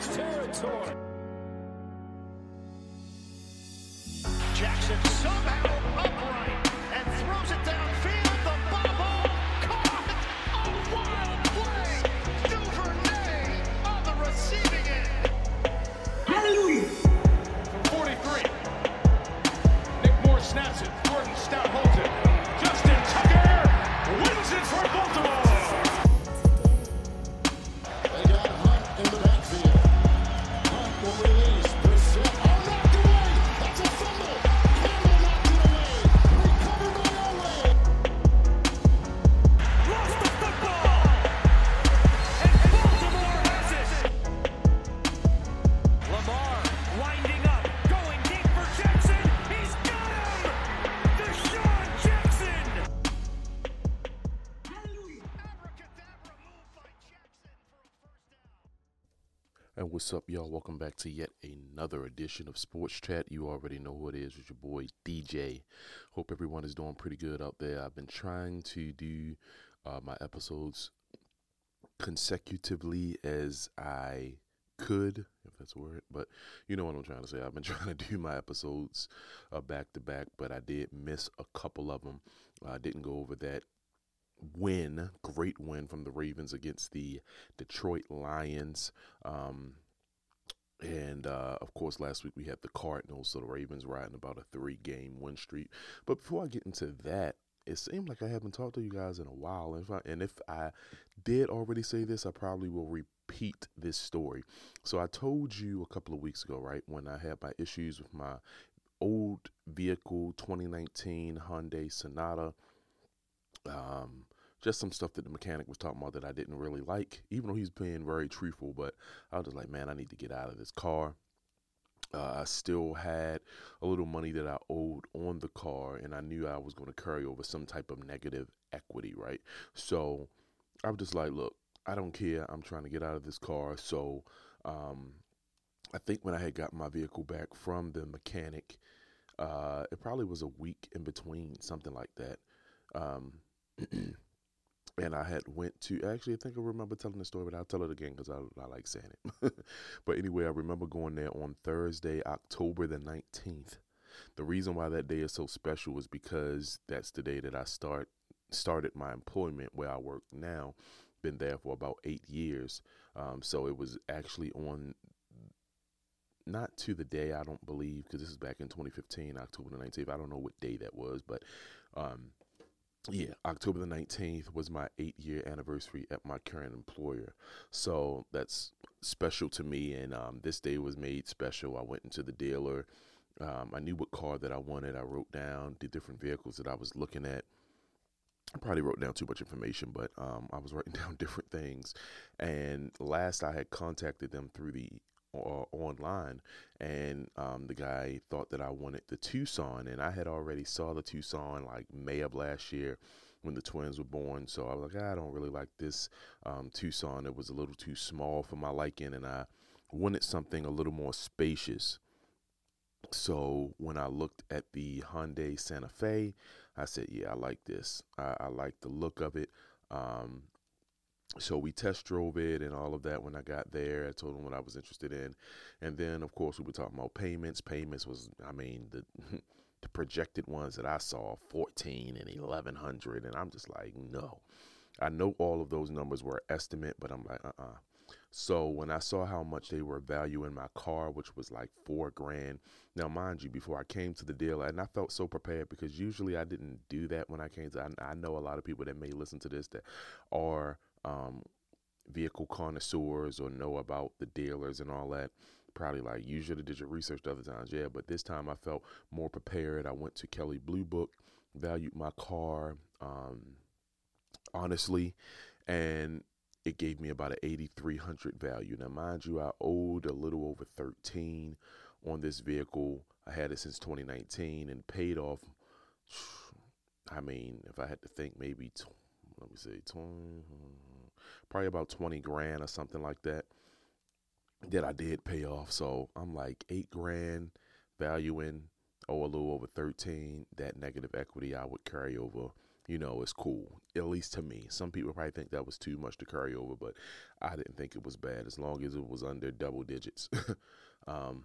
Fox territory. Jackson somehow upright and throws it downfield. The bobble caught. A wild play. Duvernay on the receiving end. From 43. Nick Moore snaps it. Jordan Stout holds it. What's up, y'all? Welcome back to yet another edition of Sports Chat. You already know who it is. It's your boy DJ. Hope everyone is doing pretty good out there. I've been trying to do uh, my episodes consecutively as I could, if that's a word. But you know what I'm trying to say. I've been trying to do my episodes uh, back to back, but I did miss a couple of them. I didn't go over that win, great win from the Ravens against the Detroit Lions. Um, and uh, of course, last week we had the Cardinals, so the Ravens riding about a three game win streak. But before I get into that, it seemed like I haven't talked to you guys in a while. And if I, and if I did already say this, I probably will repeat this story. So I told you a couple of weeks ago, right, when I had my issues with my old vehicle, 2019 Hyundai Sonata um, just some stuff that the mechanic was talking about that I didn't really like, even though he's being very truthful. But I was just like, man, I need to get out of this car. Uh, I still had a little money that I owed on the car, and I knew I was going to carry over some type of negative equity, right? So I was just like, look, I don't care. I'm trying to get out of this car. So um, I think when I had got my vehicle back from the mechanic, uh, it probably was a week in between, something like that. Um, and I had went to actually I think I remember telling the story, but I'll tell it again because I, I like saying it. but anyway, I remember going there on Thursday, October the nineteenth. The reason why that day is so special is because that's the day that I start started my employment where I work now. Been there for about eight years, um, so it was actually on not to the day I don't believe because this is back in 2015, October the 19th. I don't know what day that was, but um, yeah, October the 19th was my eight year anniversary at my current employer. So that's special to me. And um, this day was made special. I went into the dealer. Um, I knew what car that I wanted. I wrote down the different vehicles that I was looking at. I probably wrote down too much information, but um, I was writing down different things. And last I had contacted them through the uh, online, and um, the guy thought that I wanted the Tucson, and I had already saw the Tucson like May of last year when the twins were born. So I was like, I don't really like this um, Tucson. It was a little too small for my liking, and I wanted something a little more spacious. So when I looked at the Hyundai Santa Fe, I said, "Yeah, I like this. I, I like the look of it." Um, so we test drove it and all of that when I got there. I told him what I was interested in, and then of course we were talking about payments. Payments was, I mean, the the projected ones that I saw, fourteen and eleven hundred, and I'm just like, no. I know all of those numbers were estimate, but I'm like, uh uh So when I saw how much they were valuing my car, which was like four grand. Now, mind you, before I came to the dealer, and I felt so prepared because usually I didn't do that when I came to. I, I know a lot of people that may listen to this that are um, vehicle connoisseurs or know about the dealers and all that. Probably like you should have did your research the other times, yeah. But this time I felt more prepared. I went to Kelley Blue Book, valued my car. Um, honestly, and it gave me about an 8300 value. Now, mind you, I owed a little over 13 on this vehicle. I had it since 2019 and paid off. I mean, if I had to think, maybe let me see, 20, probably about 20 grand or something like that that I did pay off. So I'm like eight grand valuing, oh, a little over 13. That negative equity I would carry over you know, is cool. At least to me. Some people probably think that was too much to carry over, but I didn't think it was bad as long as it was under double digits. um,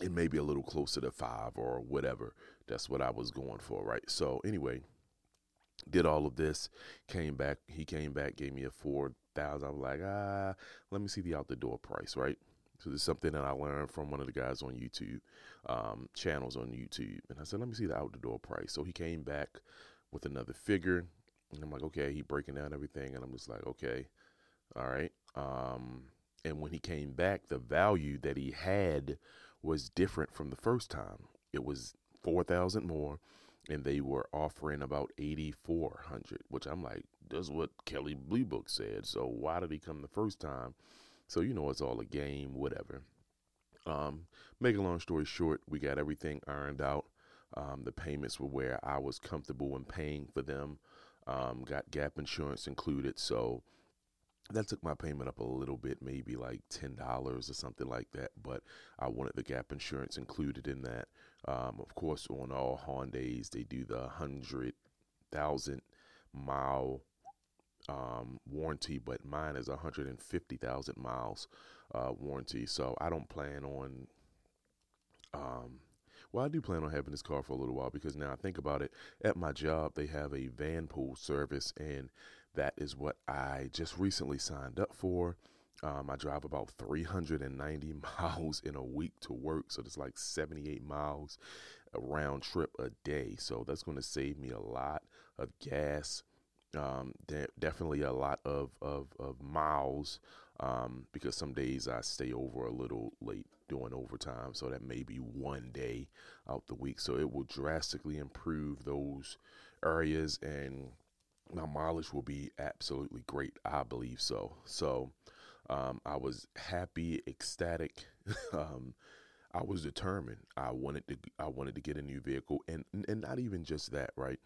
it may be a little closer to five or whatever. That's what I was going for, right? So anyway, did all of this, came back. He came back, gave me a four thousand. I was like, ah, let me see the out the door price, right? So this is something that I learned from one of the guys on YouTube, um, channels on YouTube, and I said, let me see the out the door price. So he came back with another figure, and I'm like, okay. He breaking down everything, and I'm just like, okay, all right. Um, and when he came back, the value that he had was different from the first time. It was four thousand more, and they were offering about eighty four hundred, which I'm like, that's what kelley Blue Book said. So why did he come the first time? So you know it's all a game, whatever. Um, make a long story short, we got everything ironed out. Um, the payments were where I was comfortable in paying for them. Um, got gap insurance included, so that took my payment up a little bit, maybe like ten dollars or something like that. But I wanted the gap insurance included in that. Um, of course, on all Hondas, they do the hundred thousand mile um, warranty, but mine is 150,000 miles uh, warranty. So I don't plan on. Um, well, I do plan on having this car for a little while because now I think about it. At my job, they have a van pool service, and that is what I just recently signed up for. Um, I drive about 390 miles in a week to work, so it's like 78 miles a round trip a day. So that's going to save me a lot of gas. Um, de- definitely a lot of of, of miles um, because some days I stay over a little late doing overtime, so that may be one day out the week. So it will drastically improve those areas, and my mileage will be absolutely great. I believe so. So um, I was happy, ecstatic. um, I was determined. I wanted to. I wanted to get a new vehicle, and and not even just that, right?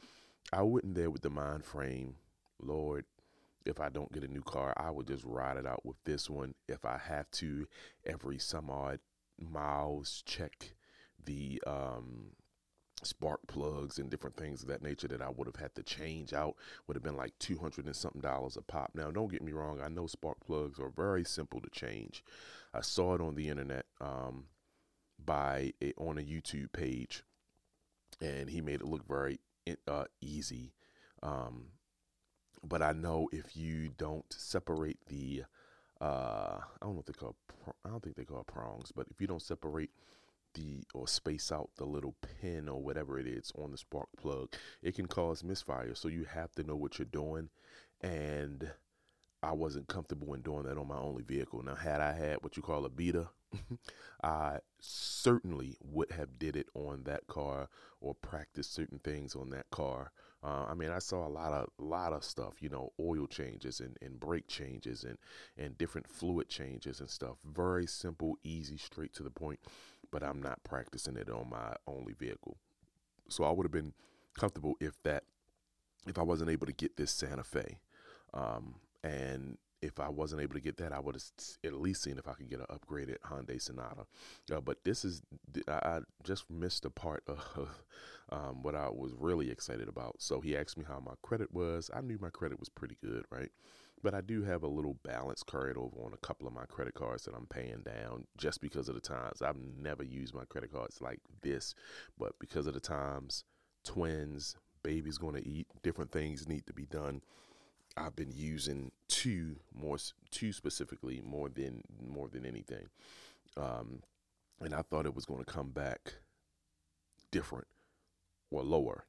I wasn't there with the mind frame, Lord, if I don't get a new car, I would just ride it out with this one. If I have to, every some odd miles, check the um, spark plugs and different things of that nature that I would have had to change out would have been like 200 and something dollars a pop. Now, don't get me wrong, I know spark plugs are very simple to change. I saw it on the internet um, by a, on a YouTube page, and he made it look very uh, easy. Um, but I know if you don't separate the, uh, I don't know what they call, I don't think they call prongs, but if you don't separate the or space out the little pin or whatever it is on the spark plug, it can cause misfire. So you have to know what you're doing, and I wasn't comfortable in doing that on my only vehicle. Now, had I had what you call a beta, I certainly would have did it on that car or practiced certain things on that car. Uh, I mean, I saw a lot of lot of stuff, you know, oil changes and, and brake changes and and different fluid changes and stuff. Very simple, easy, straight to the point. But I'm not practicing it on my only vehicle, so I would have been comfortable if that if I wasn't able to get this Santa Fe. Um, and if I wasn't able to get that, I would have at least seen if I could get an upgraded Hyundai Sonata. Uh, but this is, I just missed a part of um, what I was really excited about. So he asked me how my credit was. I knew my credit was pretty good, right? But I do have a little balance carried over on a couple of my credit cards that I'm paying down just because of the times. I've never used my credit cards like this, but because of the times, twins, baby's going to eat, different things need to be done I've been using two more two specifically more than more than anything, um, and I thought it was going to come back different or lower.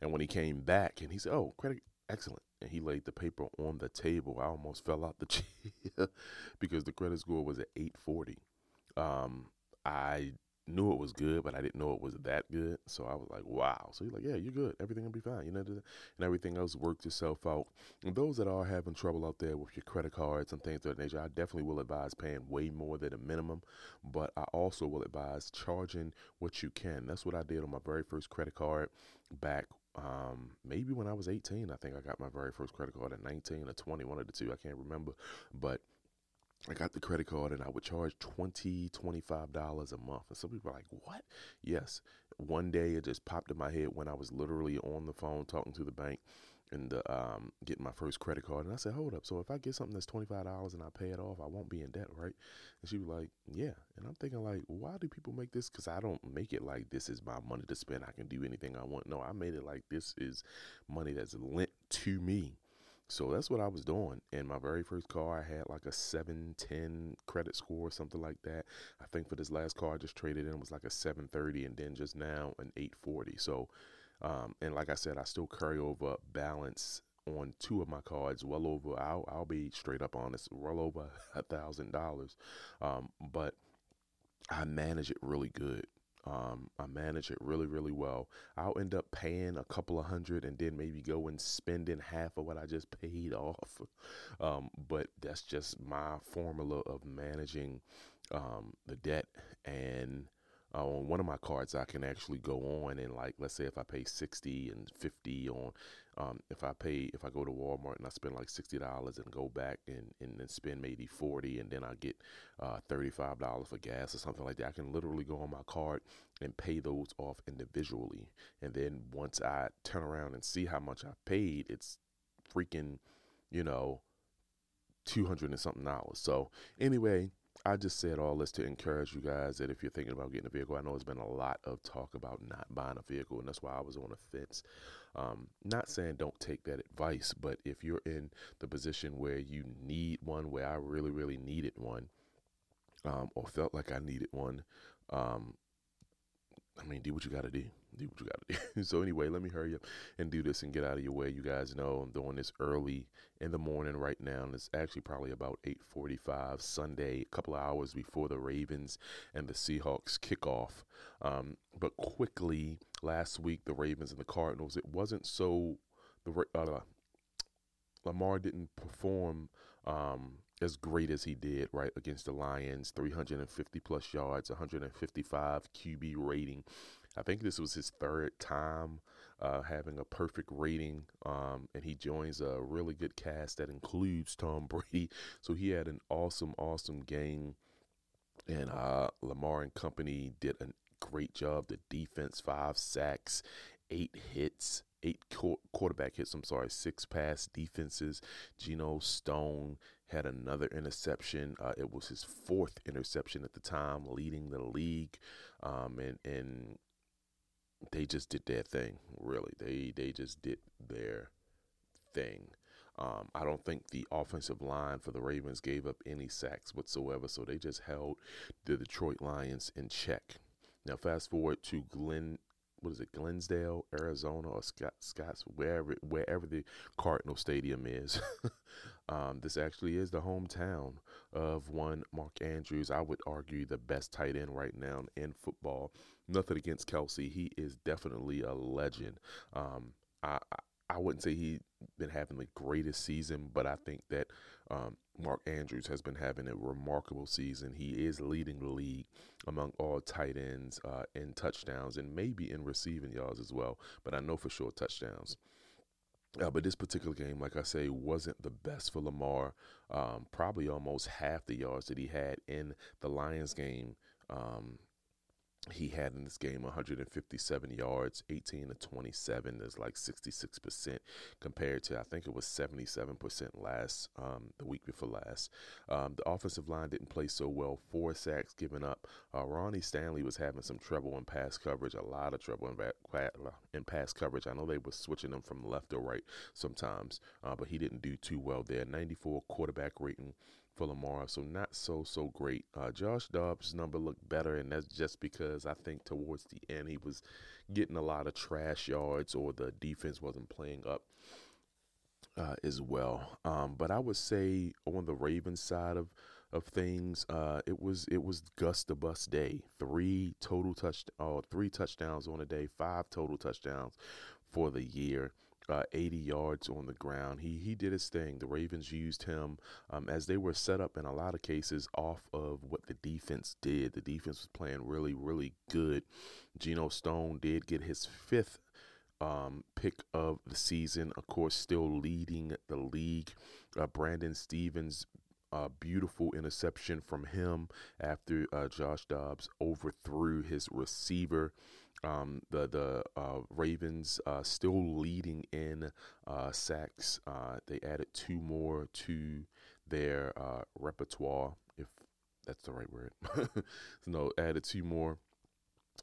And when he came back and he said, "Oh, credit excellent," and he laid the paper on the table, I almost fell out the chair because the credit score was at 840. Um, I knew it was good, but I didn't know it was that good. So I was like, wow. So he's like, yeah, you're good. Everything will be fine. You know, and everything else worked itself out. And those that are having trouble out there with your credit cards and things of that nature, I definitely will advise paying way more than a minimum. But I also will advise charging what you can. That's what I did on my very first credit card back um, maybe when I was 18. I think I got my very first credit card at 19 or 20, one of the two. I can't remember. But I got the credit card and I would charge 20 $25 a month. And some people are like, what? Yes. one day it just popped in my head when I was literally on the phone talking to the bank and uh, um, getting my first credit card. And I said, hold up. So if I get something that's $25 and I pay it off, I won't be in debt, right? And she was like, yeah. And I'm thinking, like, why do people make this? Because I don't make it like this is my money to spend. I can do anything I want. No, I made it like this is money that's lent to me. So that's what I was doing. And my very first car, I had like a 710 credit score, or something like that. I think for this last car I just traded in it was like a 730 and then just now an 840. So um, and like I said, I still carry over balance on two of my cards, well over. I'll, I'll be straight up honest, well over a thousand dollars. Um, but I manage it really good. Um, I manage it really, really well. I'll end up paying a couple of hundred and then maybe go and spending half of what I just paid off. Um, but that's just my formula of managing um, the debt and uh, on one of my cards I can actually go on and like let's say if I pay 60 and 50 on um, if I pay if I go to Walmart and I spend like $60 and go back and, and then spend maybe 40 and then I get uh, $35 for gas or something like that I can literally go on my card and pay those off individually. And then once I turn around and see how much I paid it's freaking you know 200 and something dollars. So anyway I just said all this to encourage you guys that if you're thinking about getting a vehicle, I know there's been a lot of talk about not buying a vehicle, and that's why I was on the fence. Um, not saying don't take that advice, but if you're in the position where you need one, where I really, really needed one, um, or felt like I needed one, um, I mean, do what you got to do do what you gotta do. so anyway, let me hurry up and do this and get out of your way. You guys know I'm doing this early in the morning right now, it's actually probably about 8:45 Sunday, a couple of hours before the Ravens and the Seahawks kickoff. Um, but quickly, last week the Ravens and the Cardinals, it wasn't so the uh, Lamar didn't perform. Um, as great as he did, right, against the Lions, 350 plus yards, 155 QB rating. I think this was his third time uh, having a perfect rating, um, and he joins a really good cast that includes Tom Brady. So he had an awesome, awesome game, and uh, Lamar and company did a great job. The defense, five sacks, eight hits, eight quarterback hits. I'm sorry, six pass defenses. Geno Stone had another interception. Uh, it was his fourth interception at the time, leading the league. Um, and and they just did their thing. Really, they they just did their thing. Um, I don't think the offensive line for the Ravens gave up any sacks whatsoever, so they just held the Detroit Lions in check. Now, fast forward to Glenn, what is it, Glendale, Arizona, or Scott, Scotts, wherever wherever the Cardinal Stadium is. um, this actually is the hometown of one Mark Andrews. I would argue the best tight end right now in football. Nothing against Kelce. he is definitely a legend. Um, I, I I wouldn't say he's been having the greatest season, but I think that um, Mark Andrews has been having a remarkable season. He is leading the league among all tight ends uh, in touchdowns and maybe in receiving yards as well, but I know for sure touchdowns. Uh, but this particular game, like I say, wasn't the best for Lamar. Um, probably almost half the yards that he had in the Lions game um, he had in this game 157 yards, 18 to 27. That's like 66% compared to I think it was 77% last um, the week before last. Um, the offensive line didn't play so well. Four sacks given up. Uh, Ronnie Stanley was having some trouble in pass coverage, a lot of trouble in, in pass coverage. I know they were switching them from left or right sometimes, uh, but he didn't do too well there. 94 quarterback rating for Lamar, so not so so great. Uh, Josh Dobbs' number looked better, and that's just because I think towards the end he was getting a lot of trash yards, or the defense wasn't playing up uh, as well. Um, but I would say on the Ravens side of of things, uh, it was it was Gus the Bus day. Three total touch, oh, three touchdowns on a day, five total touchdowns for the year uh, 80 yards on the ground. He he did his thing. The Ravens used him um, as they were set up in a lot of cases off of what the defense did. The defense was playing really really good. Geno Stone did get his fifth um, pick of the season. Of course, still leading the league. Uh, Brandon Stephens a beautiful interception from him after uh, Josh Dobbs overthrew his receiver Um, the the uh, Ravens uh, still leading in uh, sacks. Uh, they added two more to their uh, repertoire, if that's the right word. no, added two more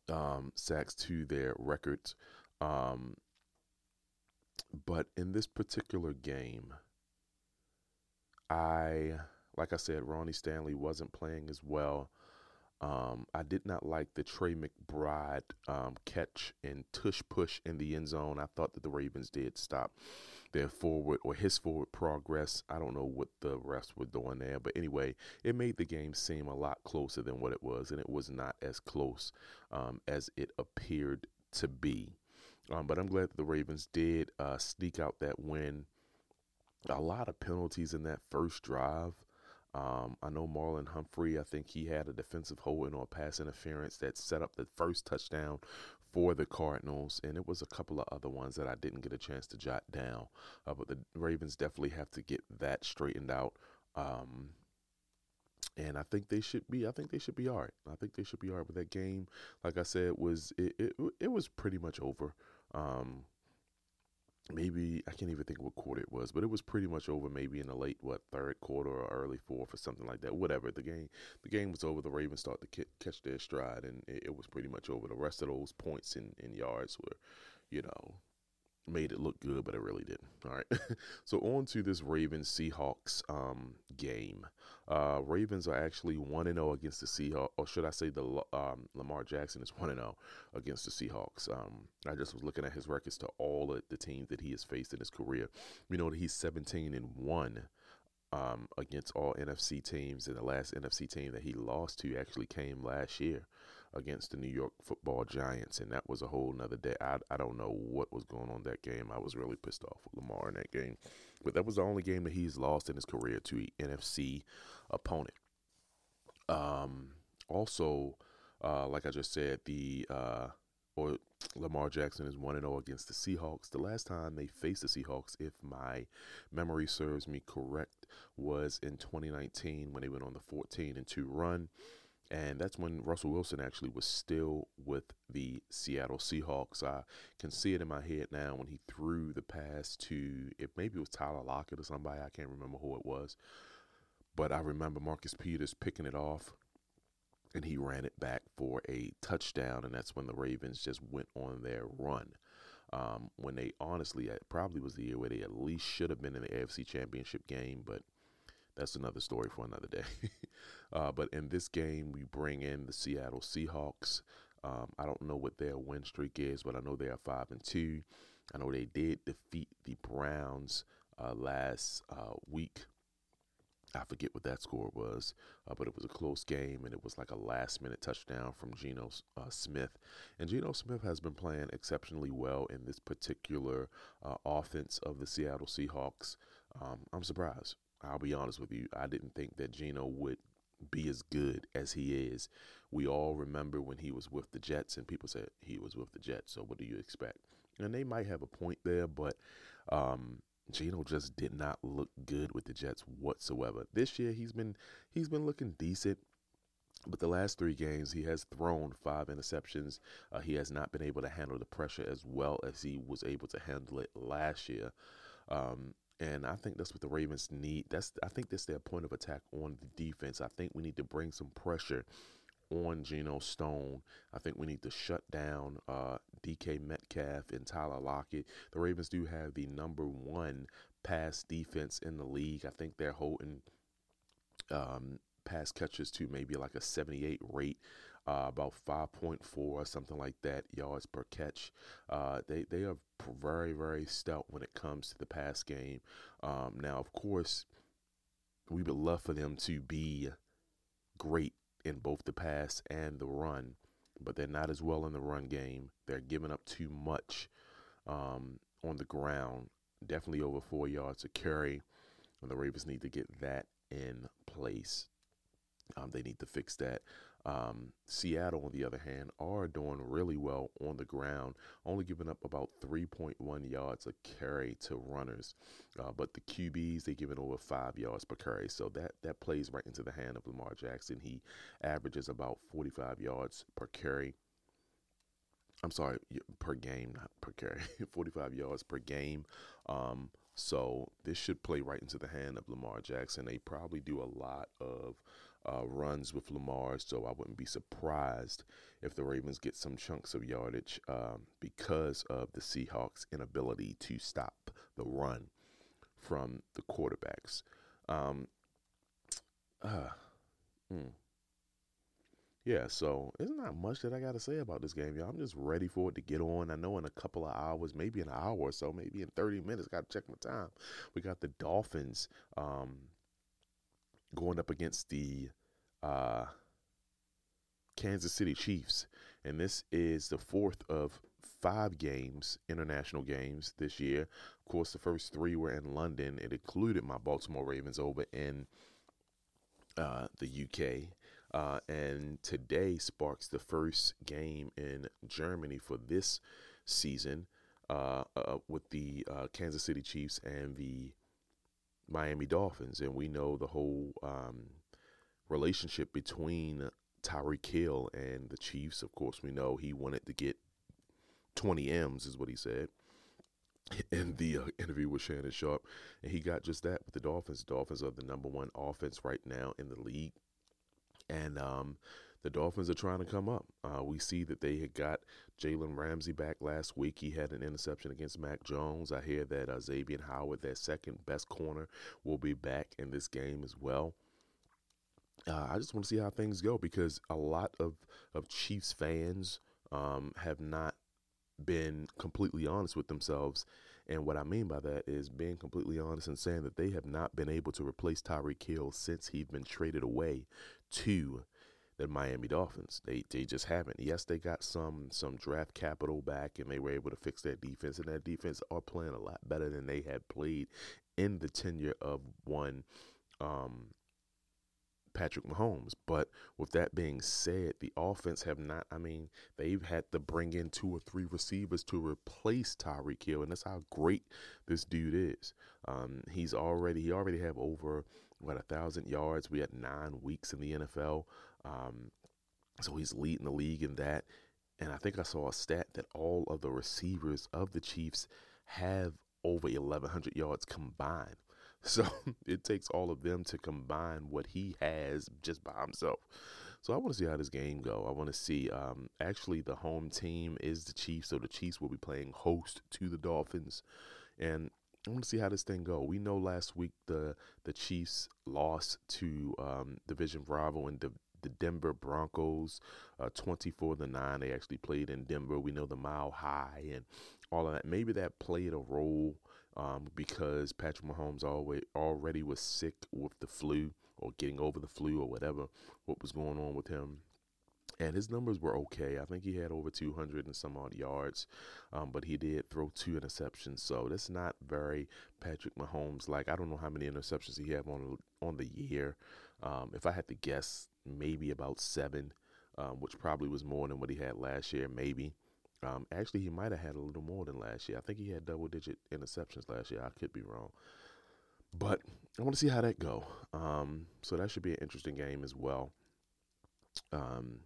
um, sacks to their records. Um, but in this particular game, I, like I said, Ronnie Stanley wasn't playing as well. Um, I did not like the Trey McBride um, catch and tush push in the end zone. I thought that the Ravens did stop their forward or his forward progress. I don't know what the refs were doing there, but anyway, it made the game seem a lot closer than what it was, and it was not as close um, as it appeared to be. Um, but I'm glad that the Ravens did uh, sneak out that win. A lot of penalties in that first drive. Um, I know Marlon Humphrey, I think he had a defensive holding or a pass interference that set up the first touchdown for the Cardinals, and it was a couple of other ones that I didn't get a chance to jot down. Uh, but the Ravens definitely have to get that straightened out. Um, and I think they should be. I think they should be all right. I think they should be all right. But that game, like I said, was it it, it was pretty much over. Um, maybe I can't even think what quarter it was, but it was pretty much over. Maybe in the late what third quarter or early fourth or something like that. Whatever the game, the game was over. The Ravens started to catch their stride, and it, it was pretty much over. The rest of those points and yards were, you know, made it look good, but it really didn't. All right. so on to this Ravens Seahawks um, game. Uh, Ravens are actually one and zero oh against the Seahawks, or should I say the um, Lamar Jackson is one and zero oh against the Seahawks. Um, I just was looking at his records to all of the teams that he has faced in his career. We know that he's seventeen and one. Um, against all NFC teams, and the last NFC team that he lost to actually came last year against the New York Football Giants, and that was a whole nother day. I, I don't know what was going on that game. I was really pissed off with Lamar in that game, but that was the only game that he's lost in his career to an NFC opponent. Um, also, uh, like I just said, the uh, or Lamar Jackson is 1 0 against the Seahawks. The last time they faced the Seahawks, if my memory serves me correct, was in 2019 when they went on the 14 and 2 run. And that's when Russell Wilson actually was still with the Seattle Seahawks. I can see it in my head now when he threw the pass to, it maybe it was Tyler Lockett or somebody, I can't remember who it was. But I remember Marcus Peters picking it off and he ran it back for a touchdown. And that's when the Ravens just went on their run. Um, when they honestly, it probably was the year where they at least should have been in the AFC Championship game, but that's another story for another day. uh, but in this game, we bring in the Seattle Seahawks. Um, I don't know what their win streak is, but I know they are five and two. I know they did defeat the Browns uh, last uh, week. I forget what that score was, uh, but it was a close game, and it was like a last minute touchdown from Geno uh, Smith. And Geno Smith has been playing exceptionally well in this particular uh, offense of the Seattle Seahawks. Um, I'm surprised. I'll be honest with you. I didn't think that Geno would be as good as he is. We all remember when he was with the Jets, and people said he was with the Jets. So what do you expect? And they might have a point there, but um, Geno just did not look good with the Jets whatsoever. This year he's been he's been looking decent. But the last three games, he has thrown five interceptions. Uh, he has not been able to handle the pressure as well as he was able to handle it last year. Um, and I think that's what the Ravens need. That's I think that's their point of attack on the defense. I think we need to bring some pressure on Geno Stone. I think we need to shut down uh, DK Metcalf and Tyler Lockett. The Ravens do have the number one pass defense in the league. I think they're holding um, pass catches to maybe like a 78 rate. Uh, about 5.4 or something like that yards per catch. Uh, they they are very very stout when it comes to the pass game. Um, now, of course, we would love for them to be great in both the pass and the run, but they're not as well in the run game. They're giving up too much um, on the ground, definitely over four yards a carry. And the Ravens need to get that in place. Um, they need to fix that. Um, Seattle, on the other hand, are doing really well on the ground, only giving up about 3.1 yards a carry to runners. Uh, but the QBs, they give it over five yards per carry. So that, that plays right into the hand of Lamar Jackson. He averages about 45 yards per carry. I'm sorry, per game, not per carry. 45 yards per game. Um, so this should play right into the hand of Lamar Jackson. They probably do a lot of uh, runs with Lamar, so I wouldn't be surprised if the Ravens get some chunks of yardage um, because of the Seahawks' inability to stop the run from the quarterbacks. Um, uh, mm. Yeah, so it's not much that I got to say about this game, y'all. I'm just ready for it to get on. I know in a couple of hours, maybe an hour or so, maybe in 30 minutes, got to check my time. We got the Dolphins um, going up against the uh, Kansas City Chiefs. And this is the fourth of five games, international games this year. Of course, the first three were in London. It included my Baltimore Ravens over in uh, the UK. Uh, and today sparks the first game in Germany for this season uh, uh, with the uh, Kansas City Chiefs and the Miami Dolphins. And we know the whole um, relationship between Tyreek Hill and the Chiefs. Of course, we know he wanted to get 20 M's, is what he said in the uh, interview with Shannon Sharpe, and he got just that with the Dolphins. The Dolphins are the number one offense right now in the league and um, the Dolphins are trying to come up. Uh, we see that they had got Jalen Ramsey back last week. He had an interception against Mac Jones. I hear that uh, Xavier Howard, their second best corner, will be back in this game as well. Uh, I just want to see how things go because a lot of, of Chiefs fans um, have not been completely honest with themselves. And what I mean by that is being completely honest and saying that they have not been able to replace Tyreek Hill since he's been traded away to the Miami Dolphins. They they just haven't. Yes, they got some some draft capital back and they were able to fix that defense and that defense are playing a lot better than they had played in the tenure of one um, Patrick Mahomes. But with that being said, the offense have not. I mean, they've had to bring in two or three receivers to replace Tyreek Hill, and that's how great this dude is. Um, he's already he already have over what a thousand yards. We had nine weeks in the NFL, um, so he's leading the league in that. And I think I saw a stat that all of the receivers of the Chiefs have over 1,100 yards combined. So it takes all of them to combine what he has just by himself. So I want to see how this game go. I want to see. Um, actually, the home team is the Chiefs, so the Chiefs will be playing host to the Dolphins, and I want to see how this thing go. We know last week the the Chiefs lost to um, Division rival and the, the Denver Broncos, uh, twenty four to nine. They actually played in Denver. We know the Mile High and all of that. Maybe that played a role um, because Patrick Mahomes always already was sick with the flu or getting over the flu or whatever what was going on with him. And his numbers were okay. I think he had over 200 and some odd yards, um, but he did throw two interceptions. So that's not very Patrick Mahomes like. I don't know how many interceptions he had on on the year. Um, if I had to guess, maybe about seven, um, which probably was more than what he had last year. Maybe. Um, actually, he might have had a little more than last year. I think he had double digit interceptions last year. I could be wrong. But I want to see how that go. Um, so that should be an interesting game as well. Um,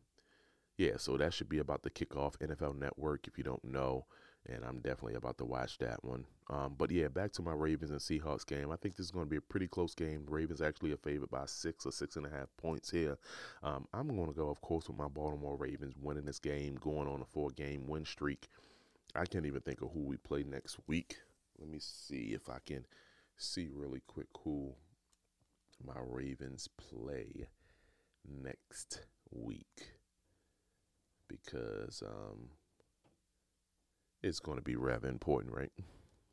yeah, so that should be about the kickoff NFL Network. If you don't know, and I'm definitely about to watch that one. Um, but yeah, back to my Ravens and Seahawks game. I think this is going to be a pretty close game. Ravens actually are favored by six or six and a half points here. Um, I'm going to go, of course, with my Baltimore Ravens winning this game, going on a four game win streak. I can't even think of who we play next week. Let me see if I can see really quick who my Ravens play next week because um, it's going to be rather important, right?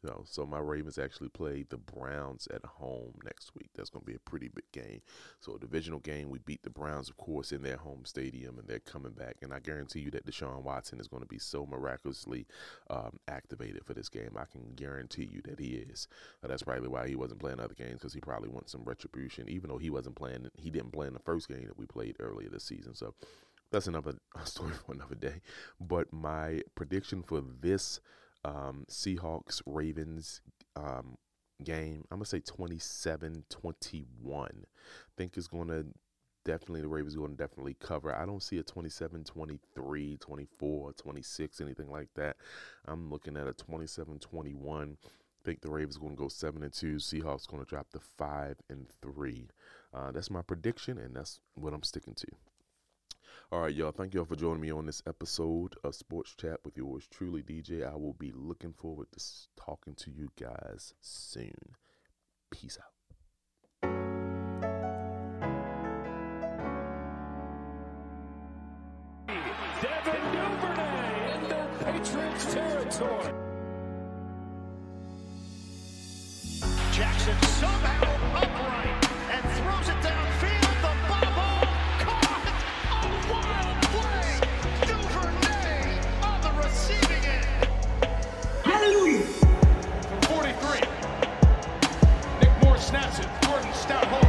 You know, so my Ravens actually play the Browns at home next week. That's going to be a pretty big game. So a divisional game, we beat the Browns, of course, in their home stadium, and they're coming back. And I guarantee you that Deshaun Watson is going to be so miraculously um, activated for this game. I can guarantee you that he is. That's probably why he wasn't playing other games because he probably wants some retribution. Even though he wasn't playing, he didn't play in the first game that we played earlier this season. So that's another story for another day. But my prediction for this um, Seahawks Ravens um, game, I'm going to say 27 21. I think it's going to definitely the Ravens going to definitely cover. I don't see a 27 23, 24, 26, anything like that. I'm looking at a 27 21. think the Ravens going to go 7 and 2. Seahawks going to drop to 5 and 3. Uh, that's my prediction, and that's what I'm sticking to. All right, y'all. Thank y'all for joining me on this episode of Sports Chat with yours truly, DJ. I will be looking forward to talking to you guys soon. Peace out. Devin Duvernay in the Patriots territory. Jackson somehow. stout hold.